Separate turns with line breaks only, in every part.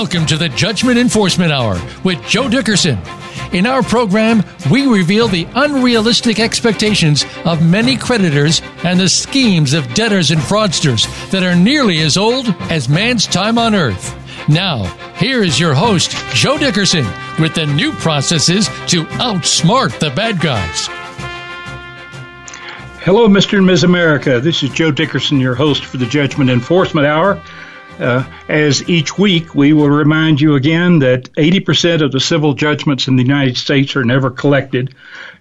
Welcome to the Judgment Enforcement Hour with Joe Dickerson. In our program, we reveal the unrealistic expectations of many creditors and the schemes of debtors and fraudsters that are nearly as old as man's time on earth. Now, here is your host, Joe Dickerson, with the new processes to outsmart the bad guys.
Hello, Mr. and Ms. America. This is Joe Dickerson, your host for the Judgment Enforcement Hour. Uh, as each week, we will remind you again that 80% of the civil judgments in the United States are never collected,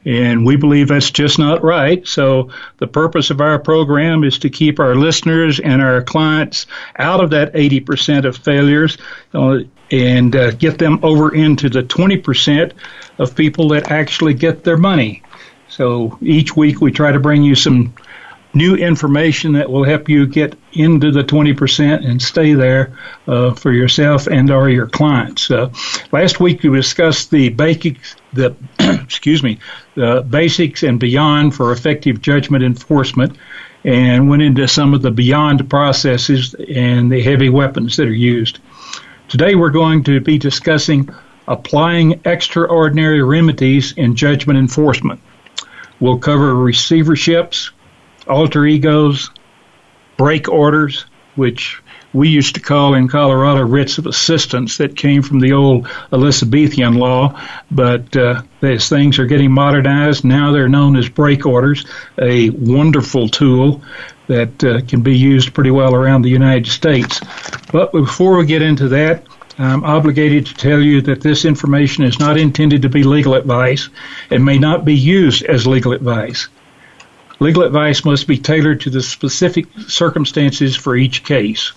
and we believe that's just not right. So, the purpose of our program is to keep our listeners and our clients out of that 80% of failures uh, and uh, get them over into the 20% of people that actually get their money. So, each week, we try to bring you some new information that will help you get into the 20% and stay there uh, for yourself and or your clients. Uh, last week we discussed the basics, the excuse me, the basics and beyond for effective judgment enforcement, and went into some of the beyond processes and the heavy weapons that are used. Today we're going to be discussing applying extraordinary remedies in judgment enforcement. We'll cover receiverships, alter egos, break orders, which we used to call in Colorado writs of assistance that came from the old Elizabethan law, but uh, as things are getting modernized, now they're known as break orders, a wonderful tool that uh, can be used pretty well around the United States. But before we get into that, I'm obligated to tell you that this information is not intended to be legal advice and may not be used as legal advice. Legal advice must be tailored to the specific circumstances for each case.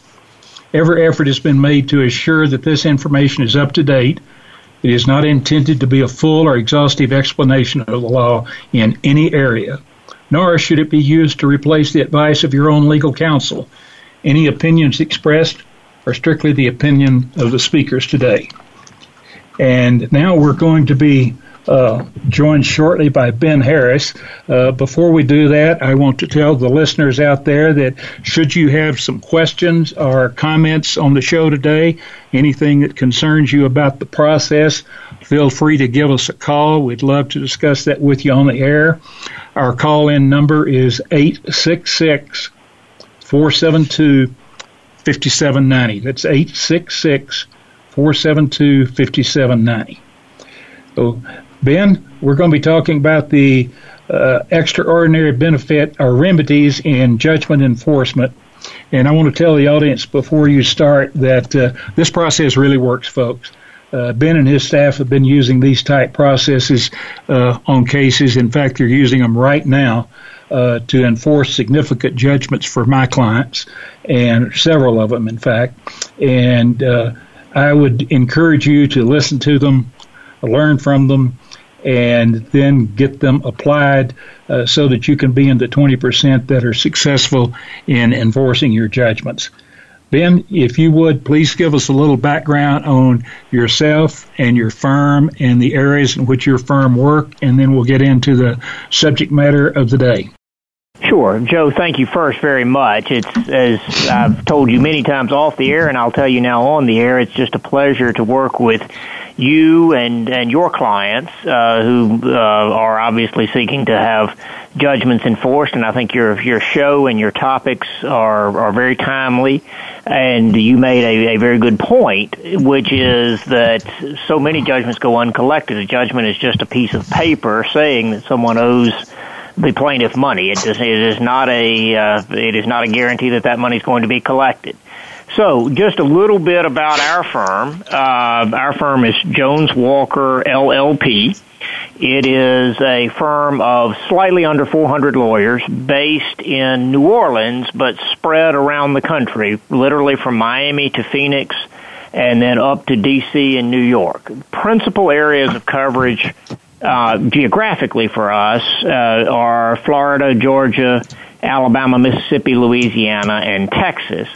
Every effort has been made to assure that this information is up to date. It is not intended to be a full or exhaustive explanation of the law in any area, nor should it be used to replace the advice of your own legal counsel. Any opinions expressed are strictly the opinion of the speakers today. And now we're going to be uh, joined shortly by Ben Harris. Uh, before we do that, I want to tell the listeners out there that should you have some questions or comments on the show today, anything that concerns you about the process, feel free to give us a call. We'd love to discuss that with you on the air. Our call in number is 866 472 5790. That's 866 472 5790. So Ben, we're going to be talking about the uh, extraordinary benefit or remedies in judgment enforcement. And I want to tell the audience before you start that uh, this process really works, folks. Uh, ben and his staff have been using these type processes uh, on cases. In fact, they're using them right now uh, to enforce significant judgments for my clients, and several of them, in fact. And uh, I would encourage you to listen to them, learn from them, and then get them applied uh, so that you can be in the 20% that are successful in enforcing your judgments. Ben, if you would, please give us a little background on yourself and your firm and the areas in which your firm work, and then we'll get into the subject matter of the day.
Sure. Joe, thank you first very much. It's, as I've told you many times off the air, and I'll tell you now on the air, it's just a pleasure to work with you and and your clients uh, who uh, are obviously seeking to have judgments enforced. And I think your your show and your topics are are very timely. And you made a, a very good point, which is that so many judgments go uncollected. A judgment is just a piece of paper saying that someone owes the plaintiff money. It is, it is not a uh, it is not a guarantee that that money is going to be collected. So, just a little bit about our firm. Uh, our firm is Jones Walker LLP. It is a firm of slightly under 400 lawyers based in New Orleans, but spread around the country, literally from Miami to Phoenix and then up to DC and New York. Principal areas of coverage uh, geographically for us uh, are Florida, Georgia, Alabama, Mississippi, Louisiana, and Texas.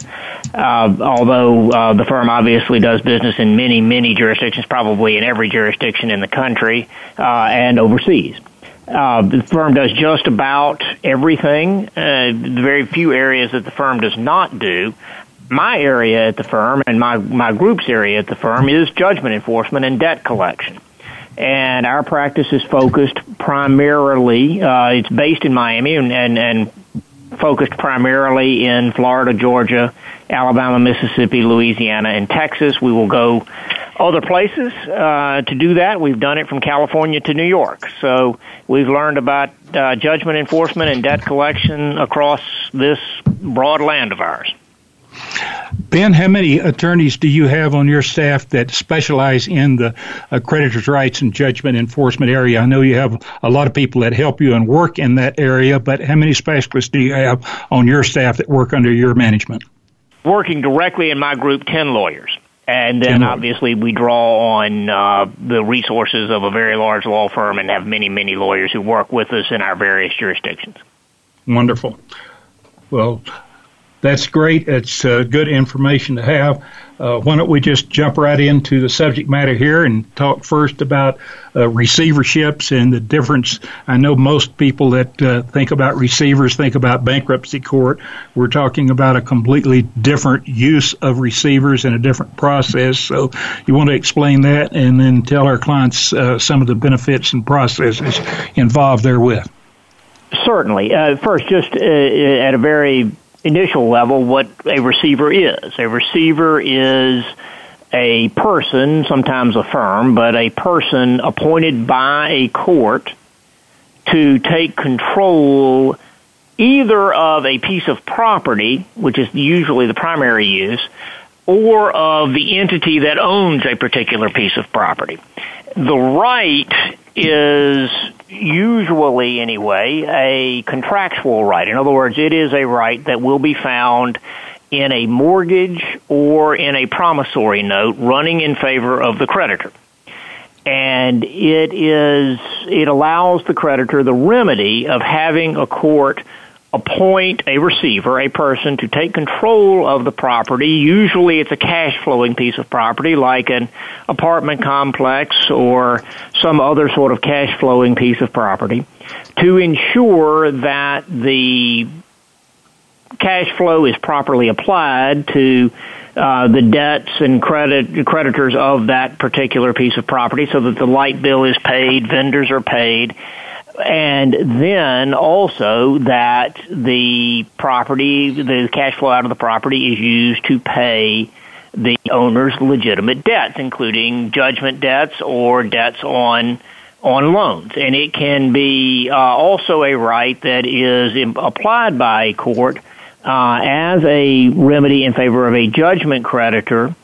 Uh, although uh, the firm obviously does business in many, many jurisdictions, probably in every jurisdiction in the country uh, and overseas. Uh, the firm does just about everything. Uh, the very few areas that the firm does not do my area at the firm and my, my group's area at the firm is judgment enforcement and debt collection. And our practice is focused primarily, uh, it's based in Miami and, and, and focused primarily in Florida, Georgia, Alabama, Mississippi, Louisiana, and Texas. We will go other places uh, to do that. We've done it from California to New York. So we've learned about uh, judgment enforcement and debt collection across this broad land of ours.
Ben, how many attorneys do you have on your staff that specialize in the uh, creditors' rights and judgment enforcement area? I know you have a lot of people that help you and work in that area, but how many specialists do you have on your staff that work under your management?
Working directly in my group, 10 lawyers. And then obviously we draw on uh, the resources of a very large law firm and have many, many lawyers who work with us in our various jurisdictions.
Wonderful. Well, that's great. It's uh, good information to have. Uh, why don't we just jump right into the subject matter here and talk first about uh, receiverships and the difference? I know most people that uh, think about receivers think about bankruptcy court. We're talking about a completely different use of receivers and a different process. So you want to explain that and then tell our clients uh, some of the benefits and processes involved therewith.
Certainly. Uh, first, just at a very initial level what a receiver is. A receiver is a person, sometimes a firm, but a person appointed by a court to take control either of a piece of property, which is usually the primary use, or of the entity that owns a particular piece of property. The right is usually anyway a contractual right. In other words, it is a right that will be found in a mortgage or in a promissory note running in favor of the creditor. And it is, it allows the creditor the remedy of having a court appoint a receiver, a person to take control of the property. Usually it's a cash flowing piece of property like an apartment complex or some other sort of cash flowing piece of property to ensure that the cash flow is properly applied to uh, the debts and credit creditors of that particular piece of property so that the light bill is paid, vendors are paid, and then also that the property, the cash flow out of the property is used to pay the owner's legitimate debts, including judgment debts or debts on on loans. And it can be uh, also a right that is applied by a court uh, as a remedy in favor of a judgment creditor,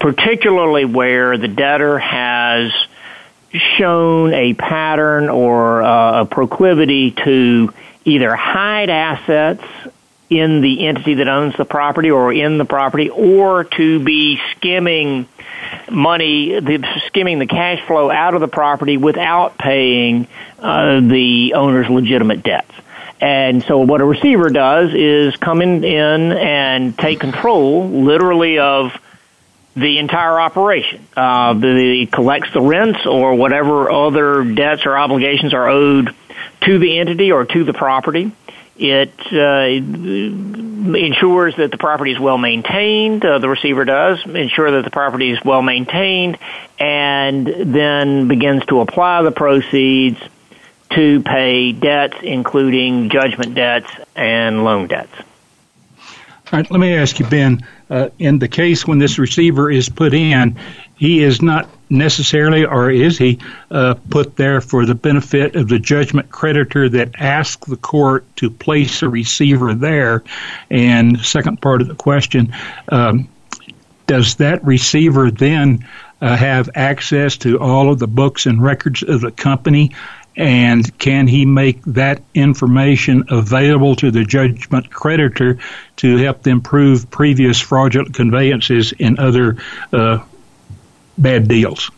particularly where the debtor has shown a pattern or uh, a proclivity to either hide assets in the entity that owns the property or in the property or to be skimming money, the, skimming the cash flow out of the property without paying uh, the owner's legitimate debts. And so what a receiver does is come in, in and take control literally of the entire operation. Uh, the, collects the rents or whatever other debts or obligations are owed to the entity or to the property. It uh, ensures that the property is well maintained. Uh, the receiver does ensure that the property is well maintained, and then begins to apply the proceeds to pay debts, including judgment debts and loan debts.
All right, let me ask you, Ben. Uh, in the case when this receiver is put in, he is not necessarily, or is he, uh, put there for the benefit of the judgment creditor that asked the court to place a receiver there? And second part of the question, um, does that receiver then uh, have access to all of the books and records of the company? And can he make that information available to the judgment creditor to help them prove previous fraudulent conveyances and other uh, bad deals?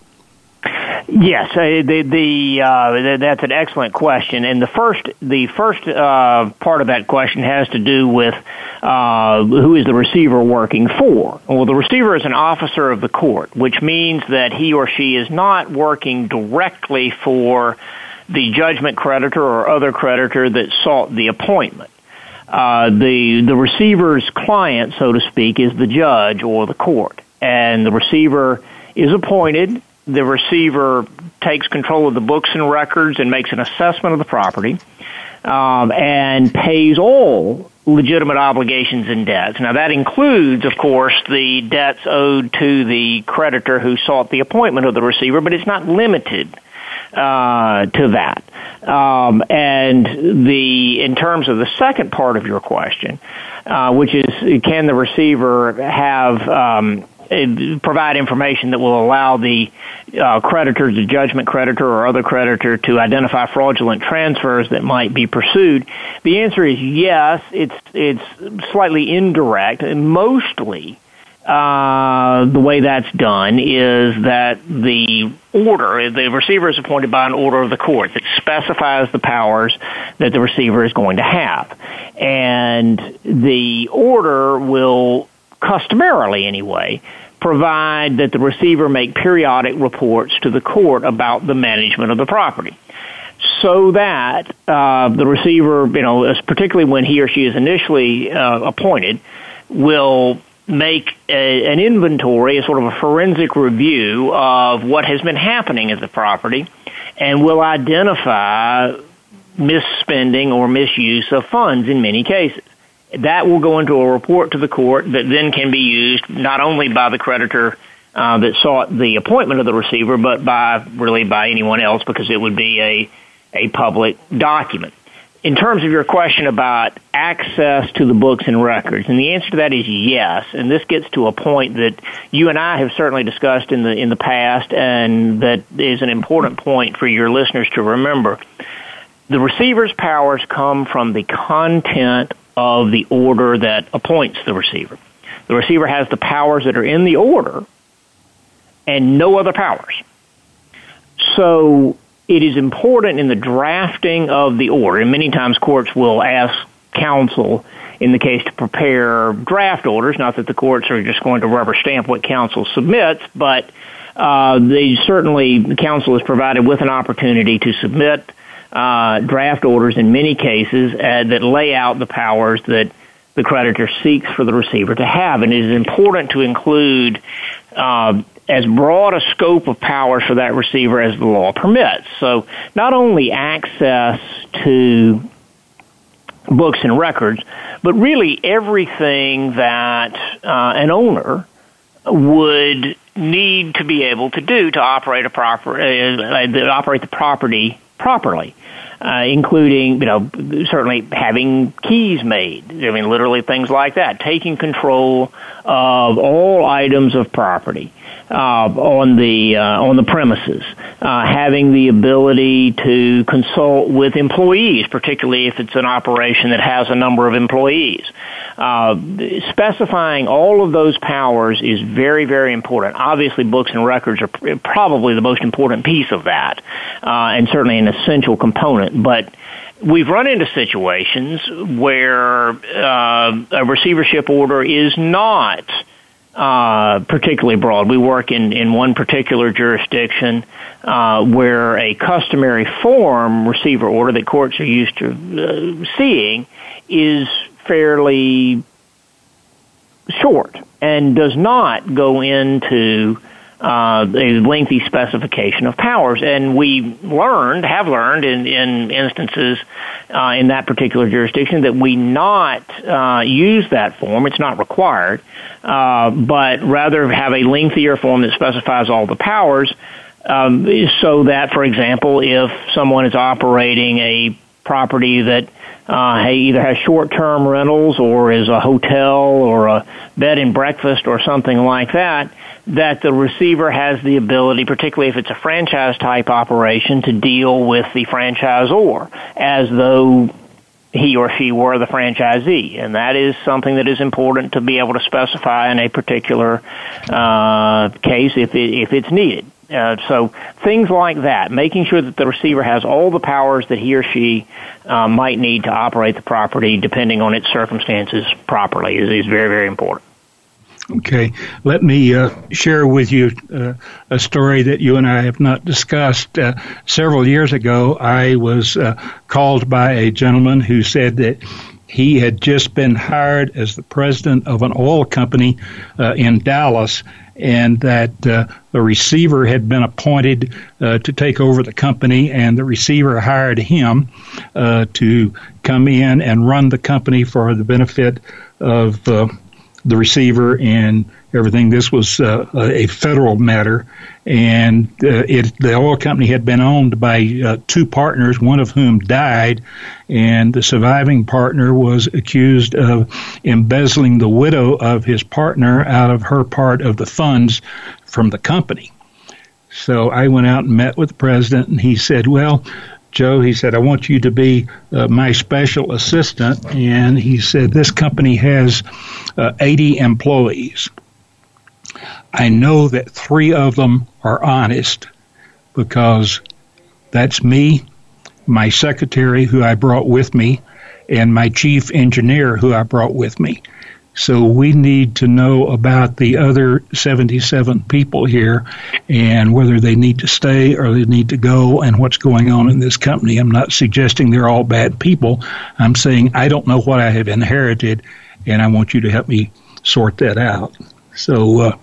Yes, uh, the, the uh, that's an excellent question, and the first the first uh, part of that question has to do with uh, who is the receiver working for. Well, the receiver is an officer of the court, which means that he or she is not working directly for the judgment creditor or other creditor that sought the appointment. Uh, the the receiver's client, so to speak, is the judge or the court, and the receiver is appointed. The receiver takes control of the books and records and makes an assessment of the property, um, and pays all legitimate obligations and debts. Now that includes, of course, the debts owed to the creditor who sought the appointment of the receiver, but it's not limited uh, to that. Um, and the in terms of the second part of your question, uh, which is can the receiver have um, provide information that will allow the uh, creditor, the judgment creditor or other creditor to identify fraudulent transfers that might be pursued? The answer is yes. It's it's slightly indirect, and mostly uh, the way that's done is that the order, the receiver is appointed by an order of the court that specifies the powers that the receiver is going to have. And the order will customarily anyway provide that the receiver make periodic reports to the court about the management of the property so that uh, the receiver, you know, particularly when he or she is initially uh, appointed, will make a, an inventory, a sort of a forensic review of what has been happening at the property, and will identify misspending or misuse of funds in many cases. That will go into a report to the court that then can be used not only by the creditor uh, that sought the appointment of the receiver, but by really by anyone else because it would be a a public document in terms of your question about access to the books and records, and the answer to that is yes. And this gets to a point that you and I have certainly discussed in the in the past, and that is an important point for your listeners to remember. The receiver's powers come from the content of the order that appoints the receiver. The receiver has the powers that are in the order, and no other powers. So it is important in the drafting of the order, and many times courts will ask counsel in the case to prepare draft orders, not that the courts are just going to rubber stamp what counsel submits, but uh, they certainly, counsel is provided with an opportunity to submit uh, draft orders in many cases uh, that lay out the powers that the creditor seeks for the receiver to have. And it is important to include uh, as broad a scope of powers for that receiver as the law permits. So not only access to books and records, but really everything that uh, an owner would need to be able to do to operate a proper uh, operate the property properly. Uh, including, you know, certainly having keys made. I mean, literally things like that. Taking control of all items of property uh, on the uh, on the premises, uh, having the ability to consult with employees, particularly if it's an operation that has a number of employees. Uh, specifying all of those powers is very very important. Obviously, books and records are probably the most important piece of that, uh, and certainly an essential component. But we've run into situations where uh, a receivership order is not uh, particularly broad. We work in, in one particular jurisdiction uh, where a customary form receiver order that courts are used to uh, seeing is fairly short and does not go into uh, a lengthy specification of powers. And we learned, have learned in, in instances uh, in that particular jurisdiction that we not uh, use that form. It's not required, uh, but rather have a lengthier form that specifies all the powers. Um, so that, for example, if someone is operating a property that uh, either has short-term rentals or is a hotel or a bed and breakfast or something like that, that the receiver has the ability, particularly if it's a franchise type operation, to deal with the franchisor as though he or she were the franchisee. And that is something that is important to be able to specify in a particular uh, case if, it, if it's needed. Uh, so things like that, making sure that the receiver has all the powers that he or she uh, might need to operate the property, depending on its circumstances, properly, is, is very, very important.
Okay, let me uh, share with you uh, a story that you and I have not discussed. Uh, several years ago, I was uh, called by a gentleman who said that he had just been hired as the president of an oil company uh, in Dallas, and that uh, the receiver had been appointed to take over the company, and the receiver hired him to come in and run the company for the benefit of the receiver and everything. This was uh, a federal matter, and uh, it, the oil company had been owned by uh, two partners, one of whom died, and the surviving partner was accused of embezzling the widow of his partner out of her part of the funds from the company. So I went out and met with the president, and he said, "Well." Joe, he said, I want you to be uh, my special assistant. And he said, This company has uh, 80 employees. I know that three of them are honest because that's me, my secretary, who I brought with me, and my chief engineer, who I brought with me. So we need to know about the other 77 people here and whether they need to stay or they need to go and what's going on in this company. I'm not suggesting they're all bad people. I'm saying I don't know what I have inherited and I want you to help me sort that out. So uh,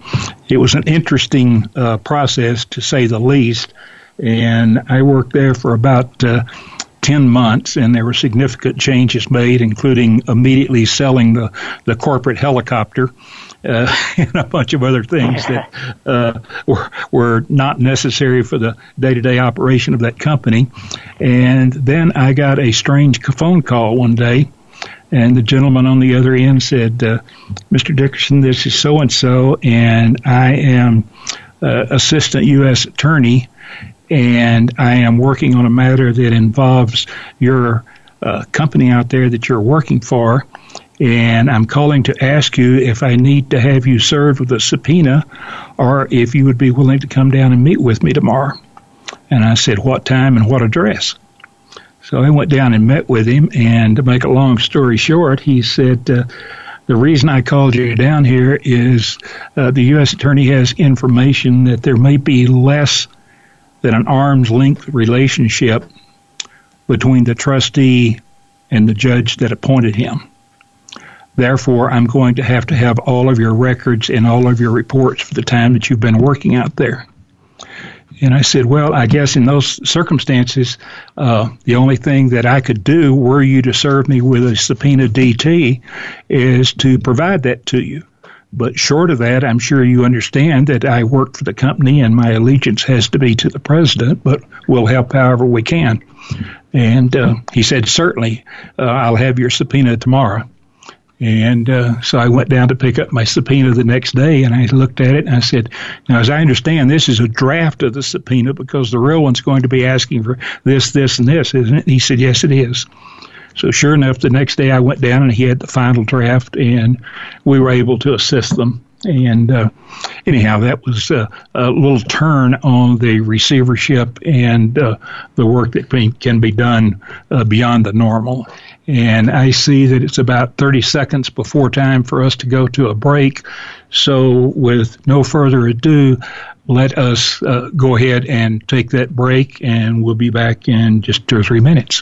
it was an interesting uh, process to say the least. And I worked there for about uh, 10 months, and there were significant changes made, including immediately selling the, the corporate helicopter. Uh, and a bunch of other things that uh, were were not necessary for the day to day operation of that company. And then I got a strange phone call one day and the gentleman on the other end said, uh, Mr. Dickerson, this is so and so, and I am uh, assistant U.S. attorney, and I am working on a matter that involves your uh, company out there that you're working for. And I'm calling to ask you if I need to have you served with a subpoena or if you would be willing to come down and meet with me tomorrow. And I said, What time and what address? So I went down and met with him, and to make a long story short, he said, uh, the reason I called you down here is uh, the U.S. Attorney has information that there may be less than an arm's length relationship between the trustee and the judge that appointed him. Therefore, I'm going to have to have all of your records and all of your reports for the time that you've been working out there. And I said, well, I guess in those circumstances, uh, the only thing that I could do were you to serve me with a subpoena DT is to provide that to you. But short of that, I'm sure you understand that I work for the company and my allegiance has to be to the president, but we'll help however we can. And uh, he said, certainly, uh, I'll have your subpoena tomorrow. And uh, so I went down to pick up my subpoena the next day, and I looked at it and I said, "Now, as I understand, this is a draft of the subpoena because the real one's going to be asking for this, this, and this, isn't it?" And he said, "Yes, it is." So sure enough, the next day I went down and he had the final draft, and we were able to assist them. And uh, anyhow, that was uh, a little turn on the receivership and uh, the work that can be done uh, beyond the normal and I see that it's about 30 seconds before time for us to go to a break. So, with no further ado, let us uh, go ahead and take that break, and we'll be back in just two or three minutes.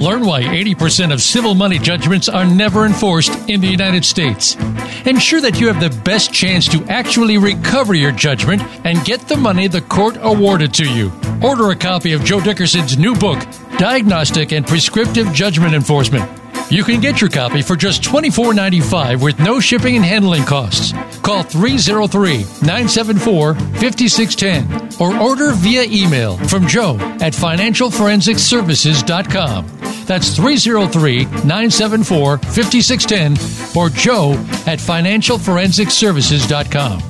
Learn why 80% of civil money judgments are never enforced in the United States. Ensure that you have the best chance to actually recover your judgment and get the money the court awarded to you. Order a copy of Joe Dickerson's new book, Diagnostic and Prescriptive Judgment Enforcement. You can get your copy for just $24.95 with no shipping and handling costs. Call 303 974 5610 or order via email from Joe at financialforensicservices.com. That's 303 974 5610 or Joe at financialforensicservices.com.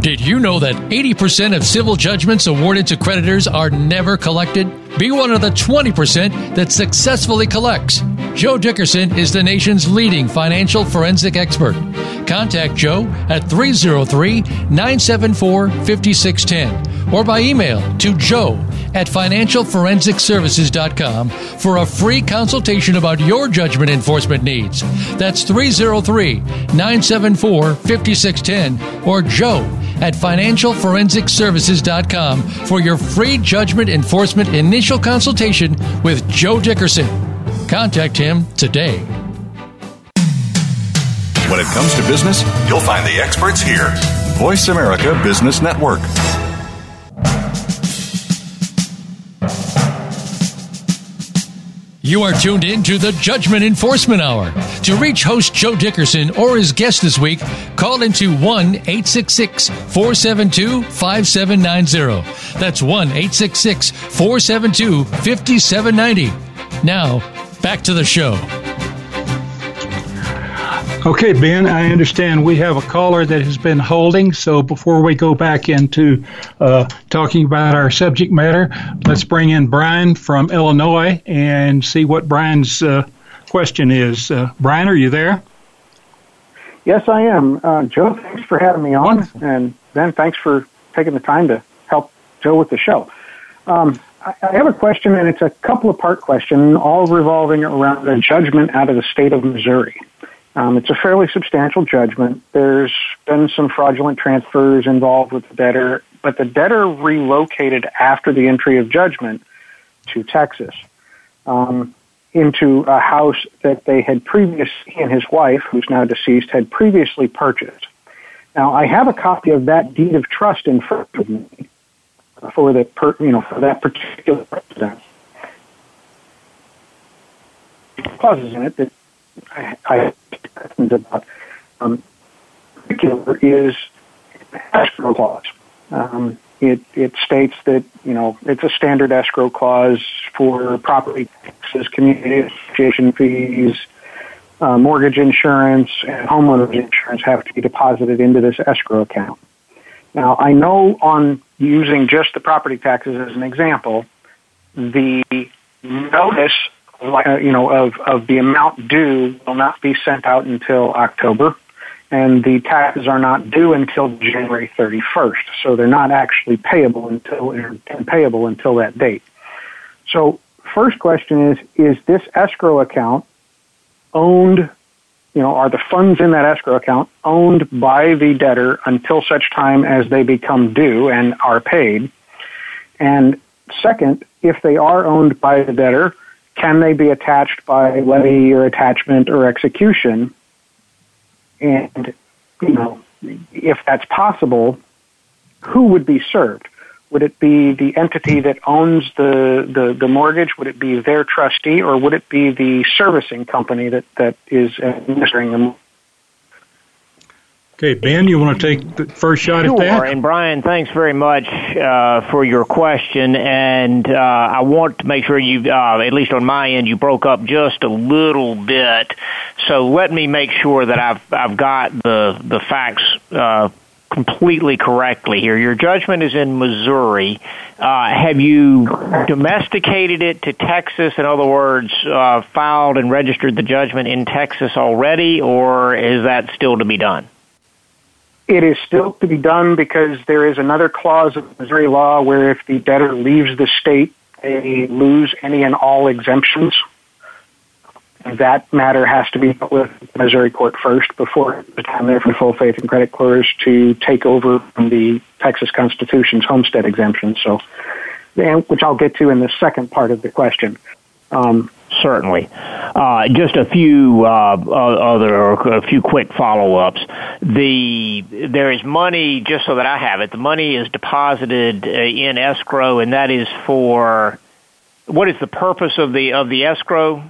Did you know that 80% of civil judgments awarded to creditors are never collected? Be one of the 20% that successfully collects. Joe Dickerson is the nation's leading financial forensic expert. Contact Joe at 303 974 5610 or by email to joe at financialforensicservices.com for a free consultation about your judgment enforcement needs. That's 303 974 5610 or Joe at financialforensicservices.com for your free judgment enforcement initial consultation with Joe Dickerson. Contact him today.
When it comes to business, you'll find the experts here. Voice America Business Network.
You are tuned in to the Judgment Enforcement Hour. To reach host Joe Dickerson or his guest this week, call into 1 866 472 5790. That's 1 866 472 5790. Now, back to the show.
Okay, Ben, I understand we have a caller that has been holding. So before we go back into uh, talking about our subject matter, let's bring in Brian from Illinois and see what Brian's uh, question is. Uh, Brian, are you there?
Yes, I am. Uh, Joe, thanks for having me on. And Ben, thanks for taking the time to help Joe with the show. Um, I have a question, and it's a couple of part question, all revolving around a judgment out of the state of Missouri. Um, it's a fairly substantial judgment. There's been some fraudulent transfers involved with the debtor, but the debtor relocated after the entry of judgment to Texas um, into a house that they had previously, he and his wife, who's now deceased, had previously purchased. Now, I have a copy of that deed of trust in front of me for the per, you know for that particular residence. Clauses in it that I, I questions about um, particular is escrow clause. Um, it, it states that you know it's a standard escrow clause for property taxes, community association fees, uh, mortgage insurance, and homeowners insurance have to be deposited into this escrow account. Now, I know on using just the property taxes as an example, the notice Uh, you know, of, of the amount due will not be sent out until October, and the taxes are not due until January 31st. So they're not actually payable until uh, payable until that date. So first question is: Is this escrow account owned? You know, are the funds in that escrow account owned by the debtor until such time as they become due and are paid? And second, if they are owned by the debtor, can they be attached by levy or attachment or execution? And, you know, if that's possible, who would be served? Would it be the entity that owns the, the, the mortgage? Would it be their trustee or would it be the servicing company that, that is administering the
Okay, Ben, you want to take the first shot
sure.
at that?
And Brian, thanks very much uh, for your question. And uh, I want to make sure you, uh, at least on my end, you broke up just a little bit. So let me make sure that I've I've got the the facts uh, completely correctly here. Your judgment is in Missouri. Uh, have you domesticated it to Texas? In other words, uh, filed and registered the judgment in Texas already, or is that still to be done?
It is still to be done because there is another clause of Missouri law where if the debtor leaves the state, they lose any and all exemptions. That matter has to be dealt with the Missouri court first before the time there for full faith and credit clerks to take over from the Texas Constitution's homestead exemption. So, which I'll get to in the second part of the question.
Um, certainly. Uh, just a few uh, other, a few quick follow-ups. The there is money, just so that I have it. The money is deposited uh, in escrow, and that is for what is the purpose of the of the escrow?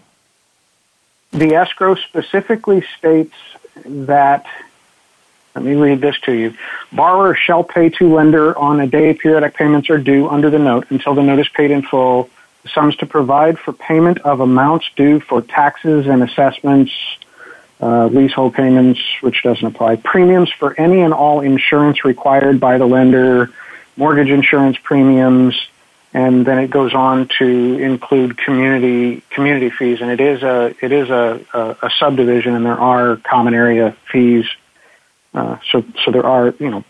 The escrow specifically states that. Let me read this to you. Borrower shall pay to lender on a day periodic payments are due under the note until the note is paid in full sums to provide for payment of amounts due for taxes and assessments, uh, leasehold payments, which doesn't apply, premiums for any and all insurance required by the lender, mortgage insurance premiums, and then it goes on to include community community fees. And it is a it is a, a, a subdivision, and there are common area fees. Uh, so so there are you know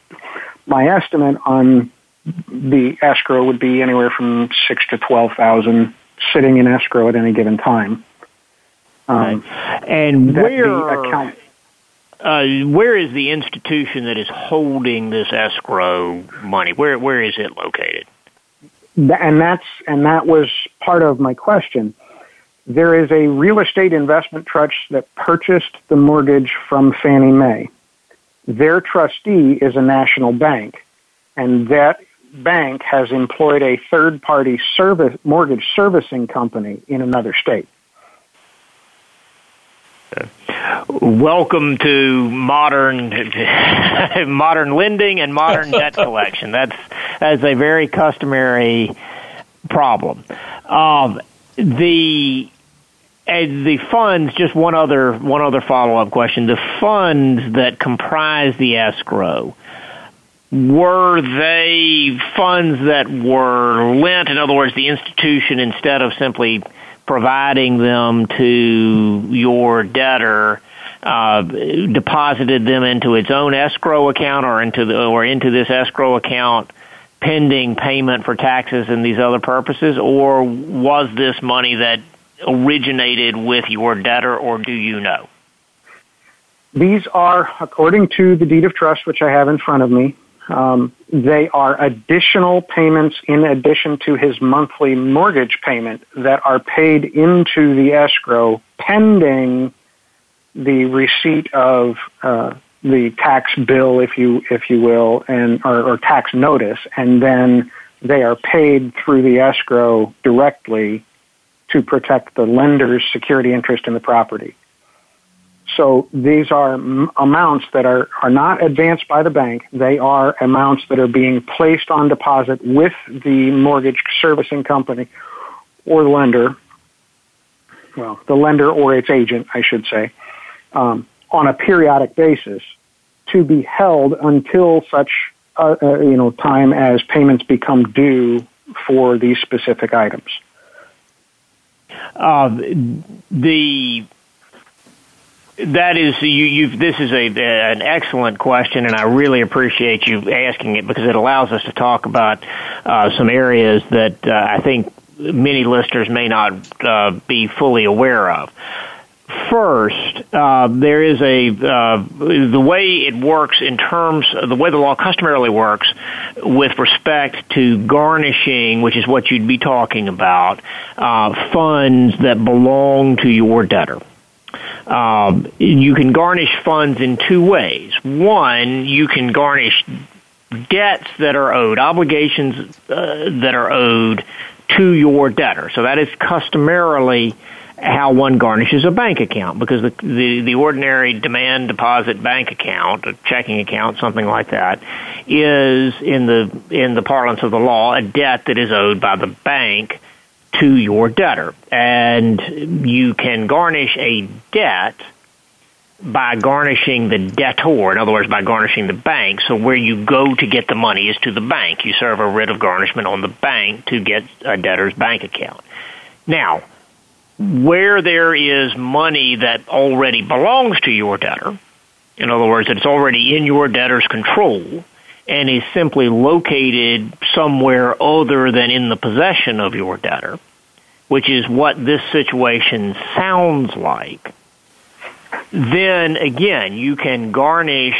my estimate on the escrow would be anywhere from six to twelve thousand sitting in escrow at any given time.
Um, And where account, uh, where is the institution that is holding this escrow money? Where where is it located?
And that's and that was part of my question. There is a real estate investment trust that purchased the mortgage from Fannie Mae. Their trustee is a national bank, and that bank has employed a third party service mortgage servicing company in another state.
Welcome to modern modern lending and modern debt collection. That's that's a very customary problem. Um, the the funds. Just one other one other follow up question. The funds that comprise the escrow were they funds that were lent? In other words, the institution instead of simply providing them to your debtor uh, deposited them into its own escrow account or into the or into this escrow account pending payment for taxes and these other purposes, or was this money that originated with your debtor, or do you know?
These are, according to the deed of trust, which I have in front of me, um, they are additional payments in addition to his monthly mortgage payment that are paid into the escrow pending the receipt of uh, the tax bill, if you if you will, and or, or tax notice, and then they are paid through the escrow directly to protect the lender's security interest in the property. So these are amounts that are, are not advanced by the bank. They are amounts that are being placed on deposit with the mortgage servicing company or lender. Well, the lender or its agent, I should say, um, on a periodic basis to be held until such uh, uh, you know time as payments become due for these specific items.
Uh, the that is you. This is a an excellent question, and I really appreciate you asking it because it allows us to talk about uh, some areas that uh, I think many listeners may not uh, be fully aware of. First, uh, there is a uh, the way it works in terms of the way the law customarily works with respect to garnishing, which is what you'd be talking about, uh, funds that belong to your debtor. Um, you can garnish funds in two ways. One, you can garnish debts that are owed, obligations uh, that are owed to your debtor. So that is customarily how one garnishes a bank account because the, the, the ordinary demand deposit bank account, a checking account, something like that, is in the in the parlance of the law a debt that is owed by the bank to your debtor. And you can garnish a debt by garnishing the debtor, in other words, by garnishing the bank. So where you go to get the money is to the bank. You serve a writ of garnishment on the bank to get a debtor's bank account. Now, where there is money that already belongs to your debtor, in other words, it's already in your debtor's control, and is simply located somewhere other than in the possession of your debtor, which is what this situation sounds like, then again, you can garnish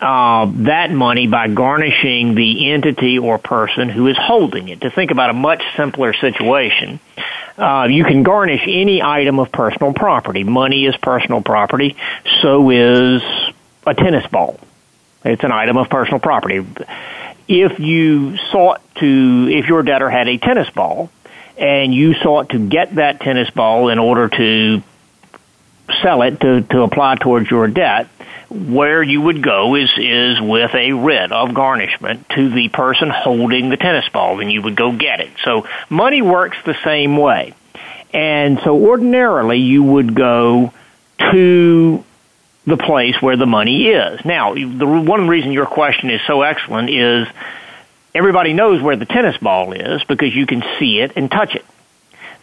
uh, that money by garnishing the entity or person who is holding it. To think about a much simpler situation, uh, you can garnish any item of personal property. Money is personal property, so is a tennis ball. It's an item of personal property. If you sought to, if your debtor had a tennis ball, and you sought to get that tennis ball in order to sell it to, to apply towards your debt, where you would go is is with a writ of garnishment to the person holding the tennis ball, and you would go get it. So money works the same way, and so ordinarily you would go to the place where the money is. Now, the one reason your question is so excellent is everybody knows where the tennis ball is because you can see it and touch it.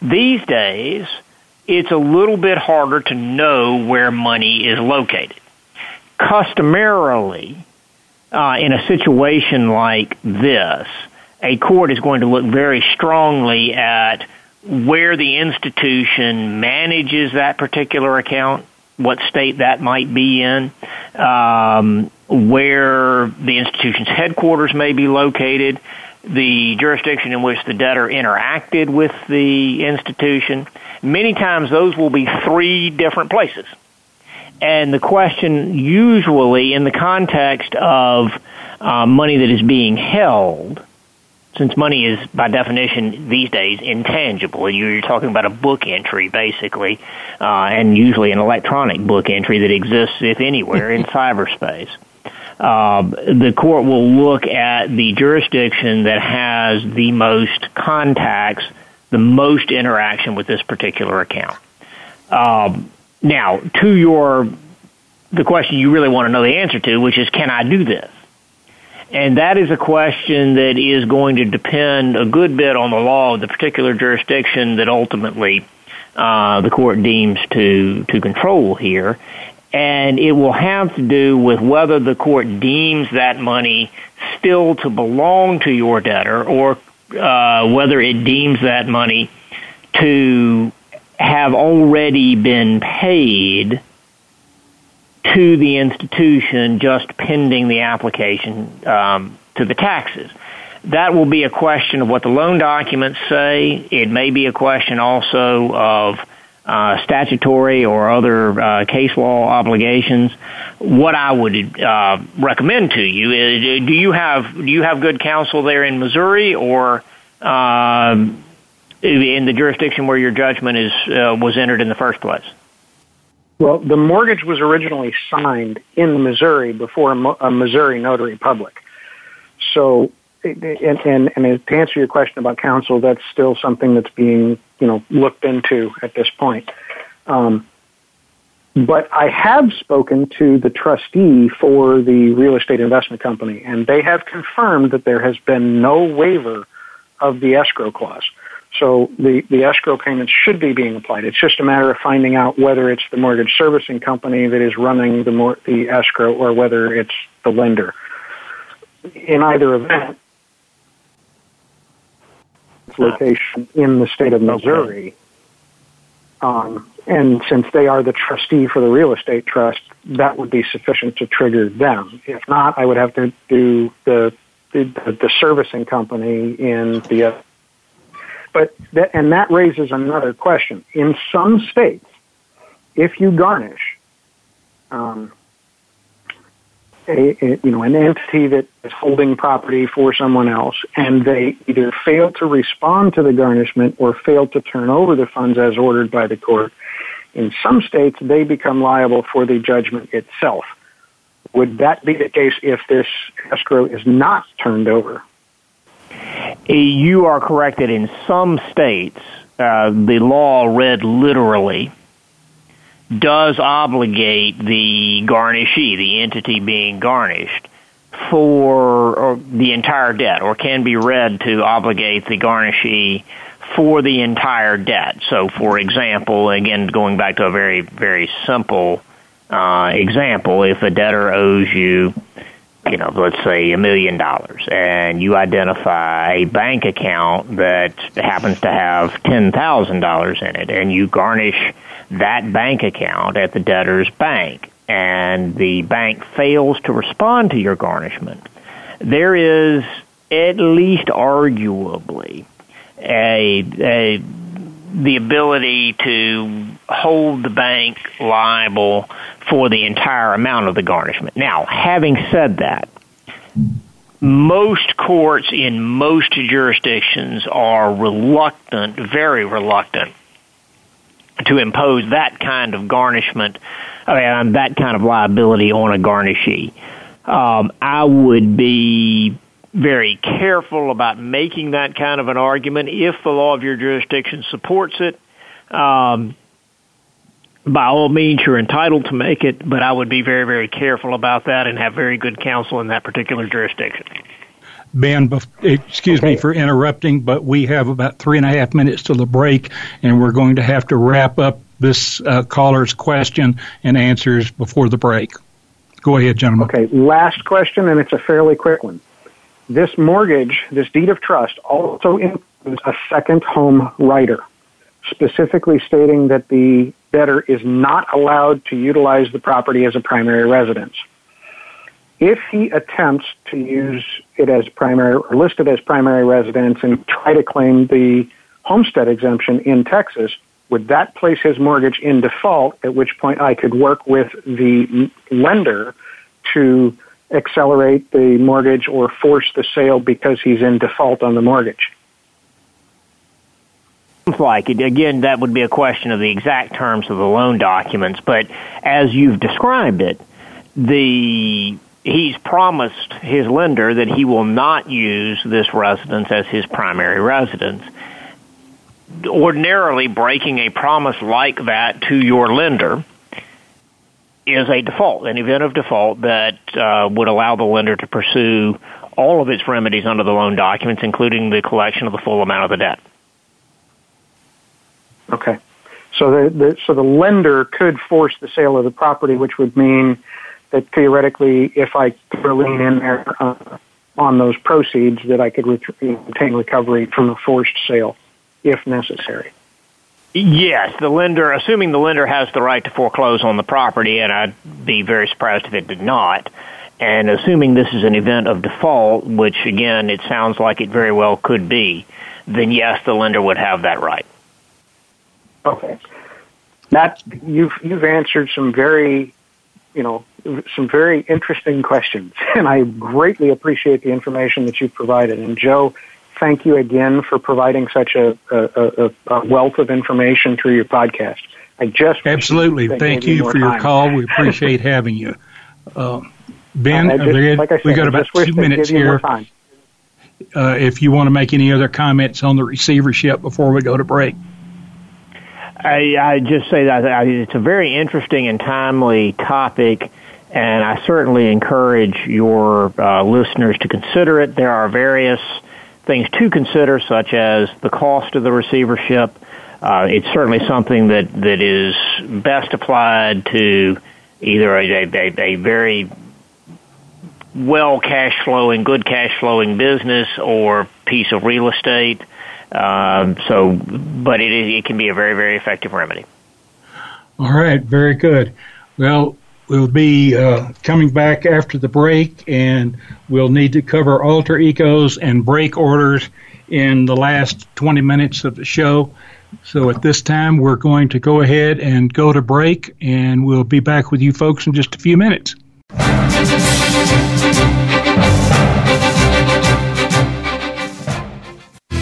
These days, it's a little bit harder to know where money is located. Customarily, uh, in a situation like this, a court is going to look very strongly at where the institution manages that particular account, what state that might be in, um, where the institution's headquarters may be located, the jurisdiction in which the debtor interacted with the institution. Many times those will be three different places. And the question usually in the context of uh, money that is being held since money is by definition these days intangible, and you're talking about a book entry basically, uh, and usually an electronic book entry that exists, if anywhere, in cyberspace. Uh, the court will look at the jurisdiction that has the most contacts, the most interaction with this particular account. Um, now, to your the question you really want to know the answer to, which is, can I do this? And that is a question that is going to depend a good bit on the law of the particular jurisdiction that ultimately uh, the court deems to, to control here. And it will have to do with whether the court deems that money still to belong to your debtor or uh, whether it deems that money to have already been paid to the institution just pending the application um, to the taxes. That will be a question of what the loan documents say. It may be a question also of uh, statutory or other uh, case law obligations. What I would uh, recommend to you is: Do you have do you have good counsel there in Missouri or um, in the jurisdiction where your judgment is uh, was entered in the first place?
Well, the mortgage was originally signed in Missouri before a, Missouri notary public. So, and, and, and to answer your question about counsel, that's still something that's being, you know, looked into at this point. Um, but I have spoken to the trustee for the real estate investment company, and they have confirmed that there has been no waiver of the escrow clause. So the, the escrow payments should be being applied. It's just a matter of finding out whether it's the mortgage servicing company that is running the, mor- the escrow or whether it's the lender. In either event, location in the state of Missouri. Um, and since they are the trustee for the real estate trust, that would be sufficient to trigger them. If not, I would have to do the the, the servicing company in the but that, and that raises another question. In some states, if you garnish um, a, a, you know an entity that is holding property for someone else, and they either fail to respond to the garnishment or fail to turn over the funds as ordered by the court, in some states they become liable for the judgment itself. Would that be the case if this escrow is not turned over?
You are correct that in some states, uh, the law read literally does obligate the garnishee, the entity being garnished, for the entire debt, or can be read to obligate the garnishee for the entire debt. So, for example, again, going back to a very, very simple uh, example, if a debtor owes you you know, let's say a million dollars, and you identify a bank account that happens to have ten thousand dollars in it, and you garnish that bank account at the debtor's bank, and the bank fails to respond to your garnishment, there is at least arguably a, a the ability to hold the bank liable for the entire amount of the garnishment. Now, having said that, most courts in most jurisdictions are reluctant, very reluctant, to impose that kind of garnishment, I mean, that kind of liability on a garnishee. Um, I would be very careful about making that kind of an argument if the law of your jurisdiction supports it. Um, by all means, you're entitled to make it, but I would be very, very careful about that and have very good counsel in that particular jurisdiction.
Ben, excuse okay. me for interrupting, but we have about three and a half minutes to the break, and we're going to have to wrap up this uh, caller's question and answers before the break. Go ahead, gentlemen.
Okay, last question, and it's a fairly quick one. This mortgage, this deed of trust, also includes a second home rider, specifically stating that the debtor is not allowed to utilize the property as a primary residence. If he attempts to use it as primary or list it as primary residence and try to claim the homestead exemption in Texas, would that place his mortgage in default, at which point I could work with the lender to accelerate the mortgage or force the sale because he's in default on the mortgage?
Like it again that would be a question of the exact terms of the loan documents but as you've described it the he's promised his lender that he will not use this residence as his primary residence ordinarily breaking a promise like that to your lender is a default, an event of default that uh, would allow the lender to pursue all of its remedies under the loan documents, including the collection of the full amount of the debt.
Okay. So the, the so the lender could force the sale of the property, which would mean that theoretically, if I throw a lien in there uh, on those proceeds, that I could ret- obtain recovery from a forced sale if necessary.
Yes, the lender, assuming the lender has the right to foreclose on the property, and I'd be very surprised if it did not, and assuming this is an event of default, which again, it sounds like it very well could be, then yes, the lender would have that right.
Okay. That you've you've answered some very, you know, some very interesting questions, and I greatly appreciate the information that you've provided. And Joe, thank you again for providing such a, a, a wealth of information through your podcast. I just
absolutely thank you for time. your call. We appreciate having you, uh, Ben. Just, like said, we got about two minutes here. Uh, if you want to make any other comments on the receivership before we go to break.
I, I just say that it's a very interesting and timely topic, and I certainly encourage your uh, listeners to consider it. There are various things to consider, such as the cost of the receivership. Uh, it's certainly something that, that is best applied to either a, a, a very well cash flowing, good cash flowing business or piece of real estate. Um, so, but it, it can be a very, very effective remedy.
All right, very good. Well, We'll be uh, coming back after the break, and we'll need to cover alter egos and break orders in the last 20 minutes of the show. So at this time, we're going to go ahead and go to break, and we'll be back with you folks in just a few minutes.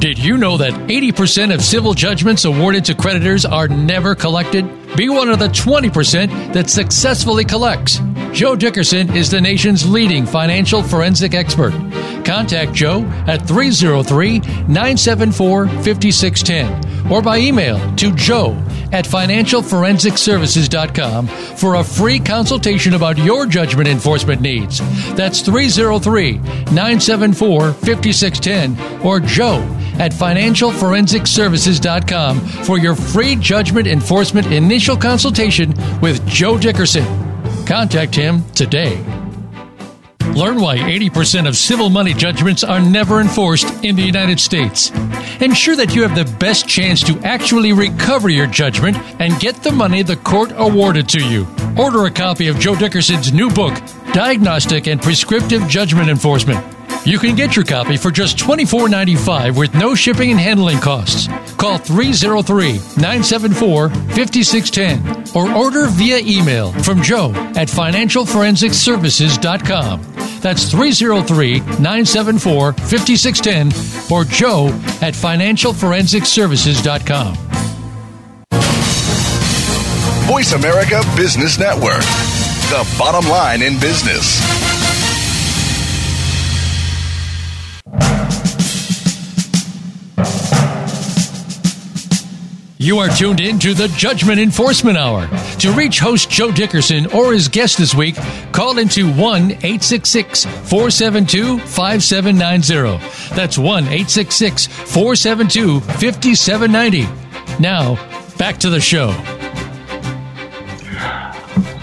Did you know that 80% of civil judgments awarded to creditors are never collected? Be one of the 20% that successfully collects. Joe Dickerson is the nation's leading financial forensic expert. Contact Joe at 303 974 5610 or by email to joe at financialforensicservices.com for a free consultation about your judgment enforcement needs. That's 303 974 5610 or joe at financialforensicservices.com for your free judgment enforcement initial consultation with Joe Dickerson. Contact him today. Learn why 80% of civil money judgments are never enforced in the United States. Ensure that you have the best chance to actually recover your judgment and get the money the court awarded to you. Order a copy of Joe Dickerson's new book, Diagnostic and Prescriptive Judgment Enforcement. You can get your copy for just $24.95 with no shipping and handling costs. Call 303 974 5610 or order via email from Joe at financialforensicservices.com. That's 303 974 5610 or Joe at financialforensicservices.com.
Voice America Business Network, the bottom line in business.
You are tuned in to the Judgment Enforcement Hour. To reach host Joe Dickerson or his guest this week, call into 1 866 472 5790. That's 1 866 472 5790. Now, back to the show.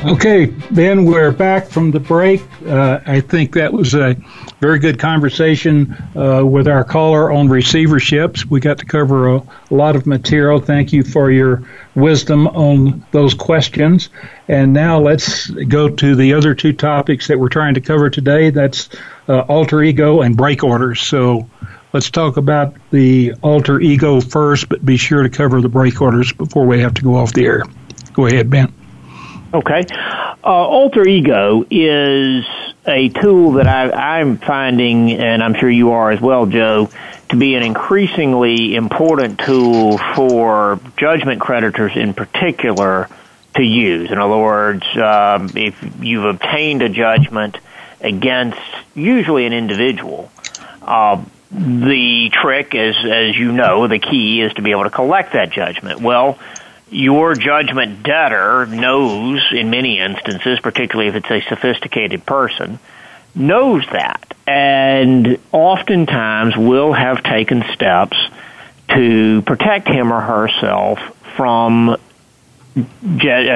Okay, Ben, we're back from the break. Uh, I think that was a very good conversation uh, with our caller on receiverships. We got to cover a, a, lot of material. Thank you for your wisdom on those questions. And now let's go to the other two topics that we're trying to cover today. That's uh, alter ego and break orders. So let's talk about the alter ego first, but be sure to cover the break orders before we have to go off the air. Go ahead, Ben.
Okay. Uh, alter ego is a tool that I, I'm finding, and I'm sure you are as well, Joe, to be an increasingly important tool for judgment creditors in particular to use. In other words, um, if you've obtained a judgment against usually an individual, uh, the trick is, as you know, the key is to be able to collect that judgment. Well, your judgment debtor knows in many instances, particularly if it's a sophisticated person, knows that and oftentimes will have taken steps to protect him or herself from uh,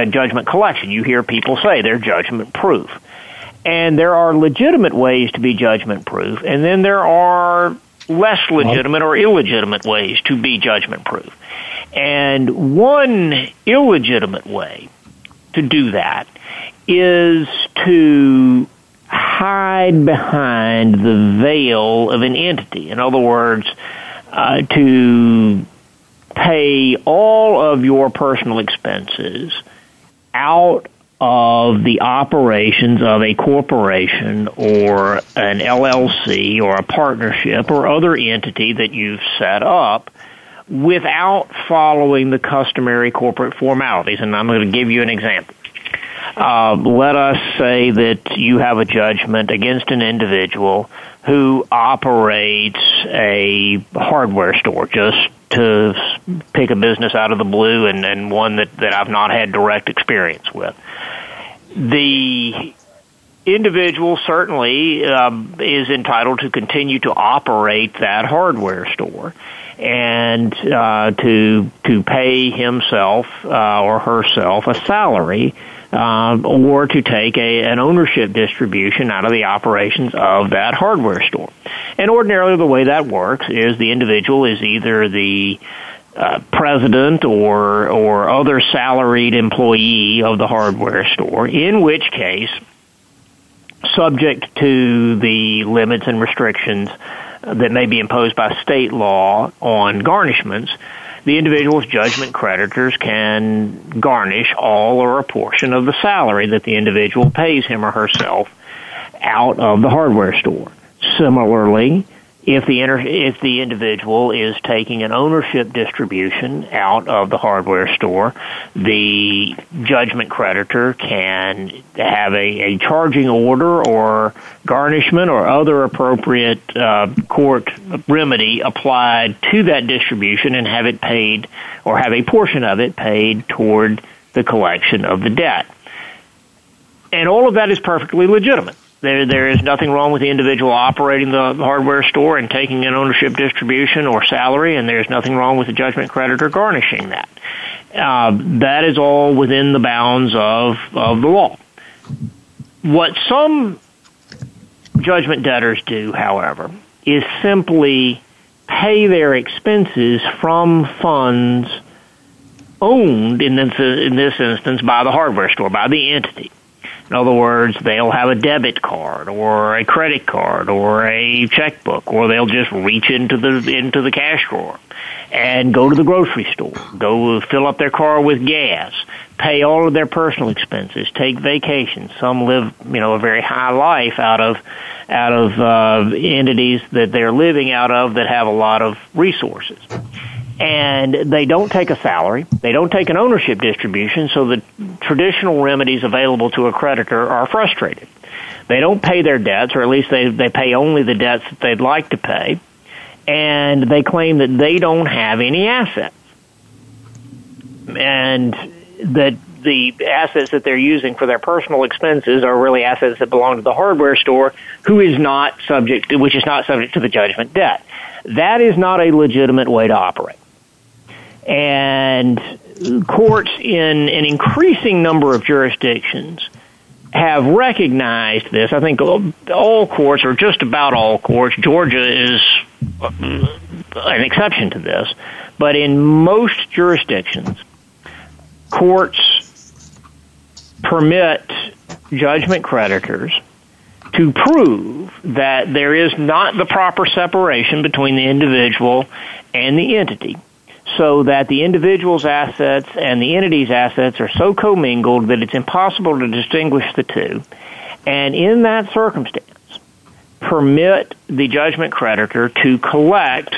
judgment collection. You hear people say they're judgment proof. And there are legitimate ways to be judgment proof, and then there are less legitimate or illegitimate ways to be judgment proof. And one illegitimate way to do that is to hide behind the veil of an entity. In other words, uh, to pay all of your personal expenses out of the operations of a corporation or an LLC or a partnership or other entity that you've set up without following the customary corporate formalities. And I'm going to give you an example. Uh, let us say that you have a judgment against an individual who operates a hardware store, just to pick a business out of the blue and, and one that, that I've not had direct experience with. The individual certainly um, is entitled to continue to operate that hardware store and uh, to to pay himself uh, or herself a salary, uh, or to take a, an ownership distribution out of the operations of that hardware store. And ordinarily, the way that works is the individual is either the uh, president or or other salaried employee of the hardware store, in which case, subject to the limits and restrictions that may be imposed by state law on garnishments, the individual's judgment creditors can garnish all or a portion of the salary that the individual pays him or herself out of the hardware store. Similarly, if the inter- if the individual is taking an ownership distribution out of the hardware store, the judgment creditor can have a, a charging order or garnishment or other appropriate uh, court remedy applied to that distribution and have it paid or have a portion of it paid toward the collection of the debt. And all of that is perfectly legitimate. There, there is nothing wrong with the individual operating the hardware store and taking an ownership distribution or salary, and there's nothing wrong with the judgment creditor garnishing that. Uh, that is all within the bounds of, of the law. What some judgment debtors do, however, is simply pay their expenses from funds owned in this, in this instance by the hardware store, by the entity. In other words, they'll have a debit card or a credit card or a checkbook, or they'll just reach into the into the cash drawer and go to the grocery store, go fill up their car with gas, pay all of their personal expenses, take vacations. Some live, you know, a very high life out of out of uh, entities that they're living out of that have a lot of resources and they don't take a salary, they don't take an ownership distribution, so the traditional remedies available to a creditor are frustrated. They don't pay their debts, or at least they, they pay only the debts that they'd like to pay, and they claim that they don't have any assets. and that the assets that they're using for their personal expenses are really assets that belong to the hardware store, who is not subject, which is not subject to the judgment debt. That is not a legitimate way to operate. And courts in an increasing number of jurisdictions have recognized this. I think all courts, or just about all courts, Georgia is uh, an exception to this, but in most jurisdictions, courts permit judgment creditors to prove that there is not the proper separation between the individual and the entity so that the individual's assets and the entity's assets are so commingled that it's impossible to distinguish the two. And in that circumstance, permit the judgment creditor to collect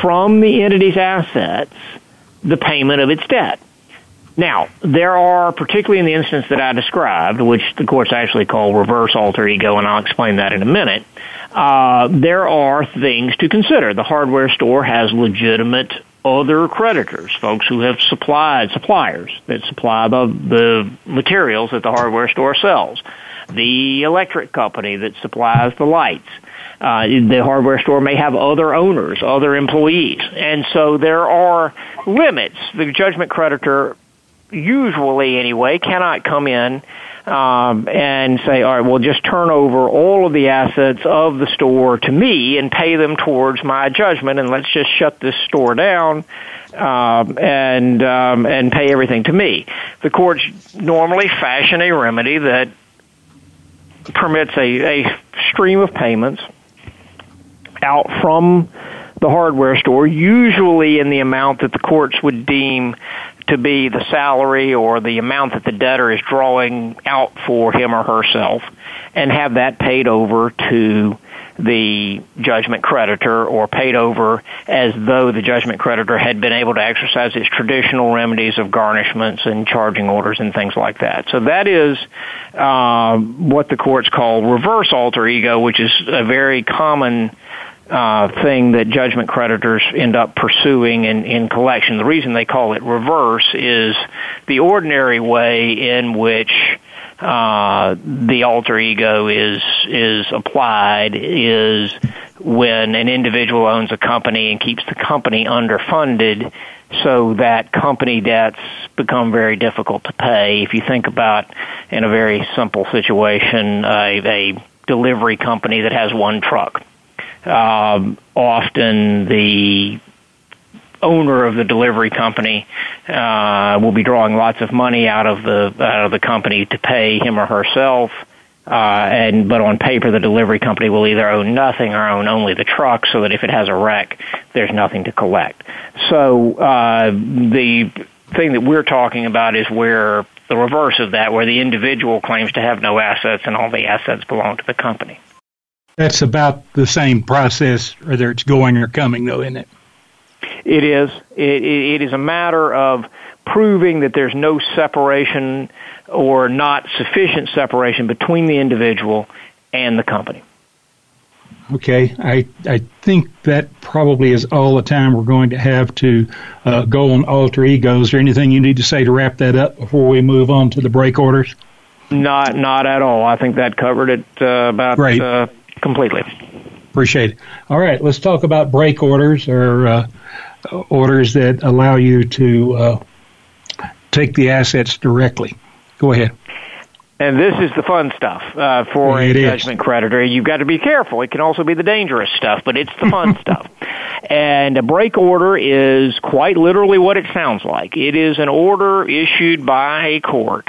from the entity's assets the payment of its debt. Now, there are, particularly in the instance that I described, which the courts actually call reverse alter ego, and I'll explain that in a minute, uh, there are things to consider. The hardware store has legitimate other creditors, folks who have supplied, suppliers that supply the, the materials that the hardware store sells. The electric company that supplies the lights. Uh, the hardware store may have other owners, other employees. And so there are limits. The judgment creditor usually anyway, cannot come in um, and say, all right, well, just turn over all of the assets of the store to me and pay them towards my judgment, and let's just shut this store down um, and um, and pay everything to me. The courts normally fashion a remedy that permits a, a stream of payments out from the hardware store, usually in the amount that the courts would deem to be the salary or the amount that the debtor is drawing out for him or herself and have that paid over to the judgment creditor or paid over as though the judgment creditor had been able to exercise its traditional remedies of garnishments and charging orders and things like that. So that is uh, what the courts call reverse alter ego, which is a very common uh, thing that judgment creditors end up pursuing in, in collection. The reason they call it reverse is the ordinary way in which uh, the alter ego is is applied is when an individual owns a company and keeps the company underfunded so that company debts become very difficult to pay. If you think about in a very simple situation, a, a delivery company that has one truck um, often the owner of the delivery company uh, will be drawing lots of money out of the out of the company to pay him or herself. Uh, and but on paper, the delivery company will either own nothing or own only the truck, so that if it has a wreck, there's nothing to collect. So uh, the thing that we're talking about is where the reverse of that, where the individual claims to have no assets and all the assets belong to the company.
That's about the same process, whether it's going or coming, though, isn't it?
It is. It, it is a matter of proving that there's no separation or not sufficient separation between the individual and the company.
Okay, I I think that probably is all the time we're going to have to uh, go on alter egos. Or anything you need to say to wrap that up before we move on to the break orders?
Not not at all. I think that covered it uh, about
Great.
Uh, completely.
Appreciate it. All right, let's talk about break orders or uh, orders that allow you to uh, take the assets directly. Go ahead.
And this is the fun stuff uh, for
it
a
is.
judgment creditor. You've got to be careful. It can also be the dangerous stuff, but it's the fun stuff. And a break order is quite literally what it sounds like. It is an order issued by a court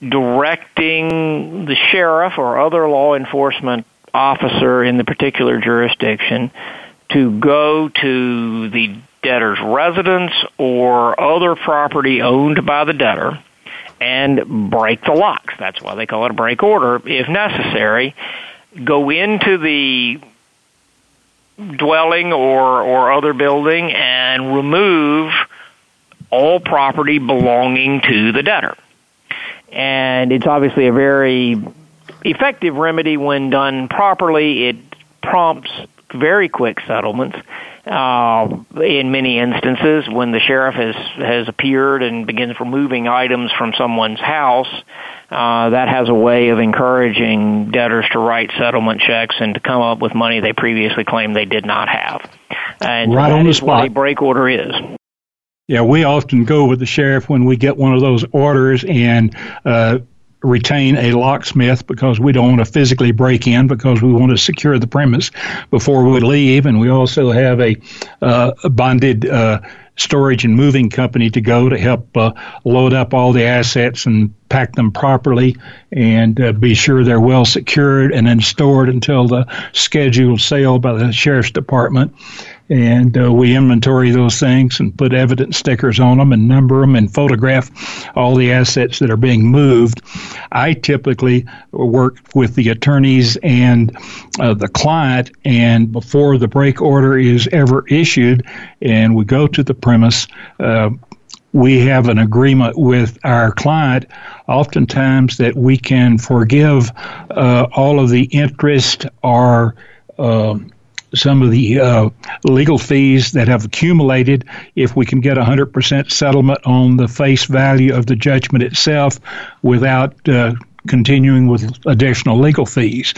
directing the sheriff or other law enforcement officer in the particular jurisdiction to go to the debtor's residence or other property owned by the debtor and break the locks. That's why they call it a break order. If necessary, go into the dwelling or, or other building and remove all property belonging to the debtor and it's obviously a very effective remedy when done properly. It prompts very quick settlements, Uh, in many instances, when the sheriff has has appeared and begins removing items from someone's house, uh, that has a way of encouraging debtors to write settlement checks and to come up with money they previously claimed they did not have. And
right
so
on the spot.
what a break order is.
Yeah, we often go with the sheriff when we get one of those orders and uh, retain a locksmith because we don't want to physically break in because we want to secure the premise before we leave, and we also have a, uh, bonded. Uh, storage and moving company to go to help uh, load up all the assets and pack them properly and uh, be sure they're well secured and then stored until the scheduled sale by the sheriff's department and uh, we inventory those things and put evidence stickers on them and number them and photograph all the assets that are being moved. I typically work with the attorneys and uh, the client, and before the break order is ever issued, and we go to the premise. Uh, we have an agreement with our client, oftentimes that we can forgive uh, all of the interest or um, some of the uh, legal fees that have accumulated if we can get a 100% settlement on the face value of the judgment itself without uh, continuing with additional legal fees.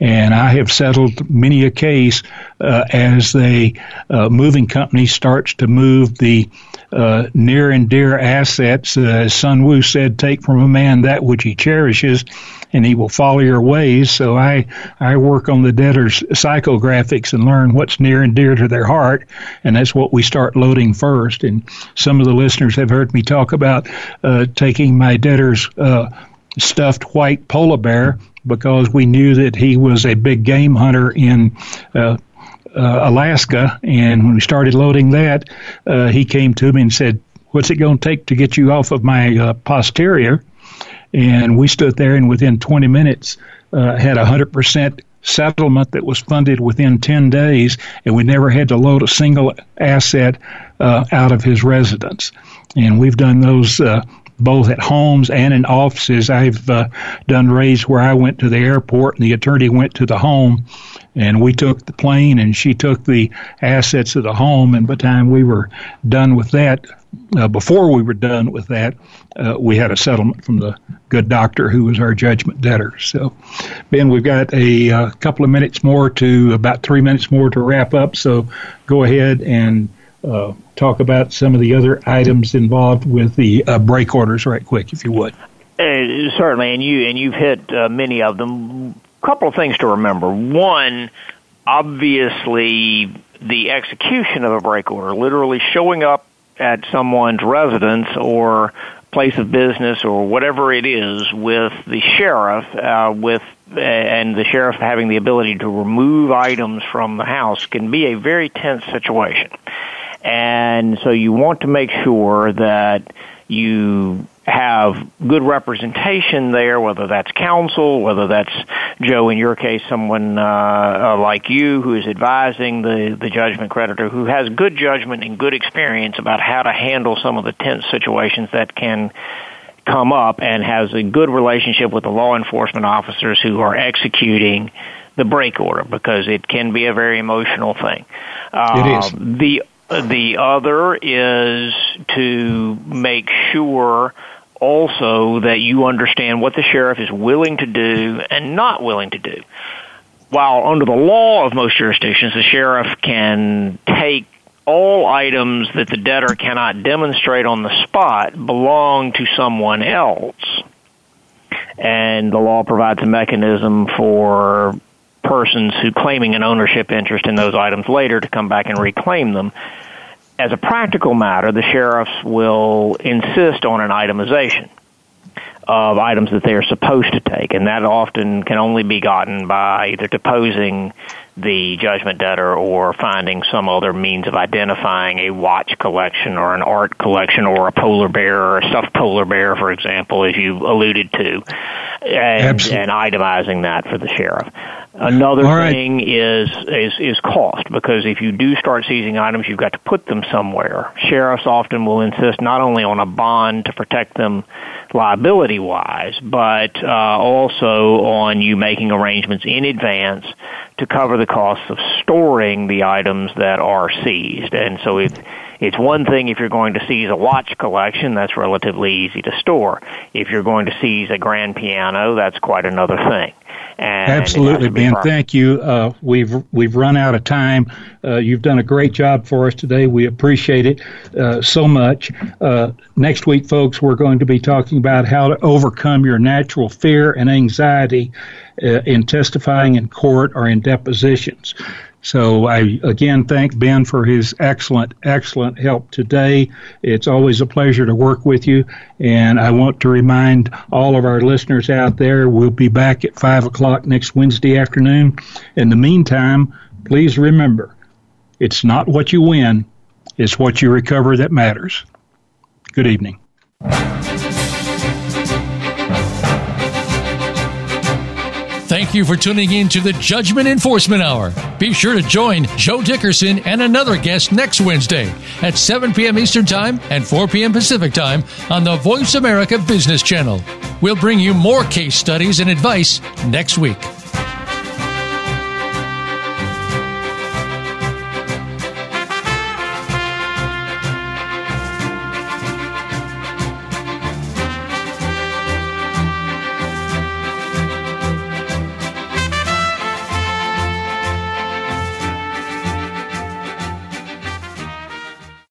And I have settled many a case uh, as the uh, moving company starts to move the uh, near and dear assets. Uh, as Sun Wu said, take from a man that which he cherishes and he will follow your ways. So I, I work on the debtor's psychographics and learn what's near and dear to their heart. And that's what we start loading first. And some of the listeners have heard me talk about uh, taking my debtor's uh, stuffed white polar bear because we knew that he was a big game hunter in uh, Alaska. And when we started loading that, uh, he came to me and said, What's it going to take to get you off of my uh, posterior? And we stood there and within 20 minutes uh, had a 100% settlement that was funded within 10 days, and we never had to load a single asset uh, out of his residence. And we've done those uh, both at homes and in offices. I've uh, done raids where I went to the airport and the attorney went to the home, and we took the plane and she took the assets of the home. And by the time we were done with that, uh, before we were done with that, uh, we had a settlement from the good doctor who was our judgment debtor. So, Ben, we've got a, uh, couple of minutes more to about three minutes more to wrap up. So, go ahead and uh, talk about some of the other items involved with the uh, break orders, right quick, if you would.
Uh, certainly, and you and you've hit many of them. Couple of things to remember. One, obviously, the execution of a break order, literally showing up at someone's residence or place of business or whatever it is with the sheriff uh, with and the sheriff having the ability to remove items from the house can be a very tense situation and so you want to make sure that you have good representation there, whether that's counsel, whether that's Joe, in your case, someone uh, uh, like you who is advising the, the judgment creditor who has good judgment and good experience about how to handle some of the tense situations that can come up and has a good relationship with the law enforcement officers who are executing the break order because it can be a very emotional thing.
Uh, it is.
The the other is to make sure also that you understand what the sheriff is willing to do and not willing to do. While under the law of most jurisdictions, the sheriff can take all items that the debtor cannot demonstrate on the spot belong to someone else. And the law provides a mechanism for persons who claiming an ownership interest in those items later to come back and reclaim them. As a practical matter, the sheriffs will insist on an itemization of items that they are supposed to take, and that often can only be gotten by either deposing the judgment debtor or finding some other means of identifying a watch collection or an art collection or a polar bear or a stuffed polar bear, for example, as you alluded to, and, and itemizing that for the sheriff. Another
right.
thing is, is is cost because if you do start seizing items, you've got to put them somewhere. Sheriffs often will insist not only on a bond to protect them liability wise, but uh, also on you making arrangements in advance to cover the costs of storing the items that are seized. And so if it's one thing if you're going to seize a watch collection, that's relatively easy to store. If you're going to seize a grand piano, that's quite another thing.
And Absolutely, Ben. Thank you. Uh, we've we've run out of time. Uh, you've done a great job for us today. We appreciate it uh, so much. Uh, next week, folks, we're going to be talking about how to overcome your natural fear and anxiety uh, in testifying in court or in depositions. So I again thank Ben for his excellent, excellent help today. It's always a pleasure to work with you. And I want to remind all of our listeners out there, we'll be back at five o'clock next Wednesday afternoon. In the meantime, please remember, it's not what you win, it's what you recover that matters. Good evening.
Thank you for tuning in to the Judgment Enforcement Hour. Be sure to join Joe Dickerson and another guest next Wednesday at 7 p.m. Eastern Time and 4 p.m. Pacific Time on the Voice America Business Channel. We'll bring you more case studies and advice next week.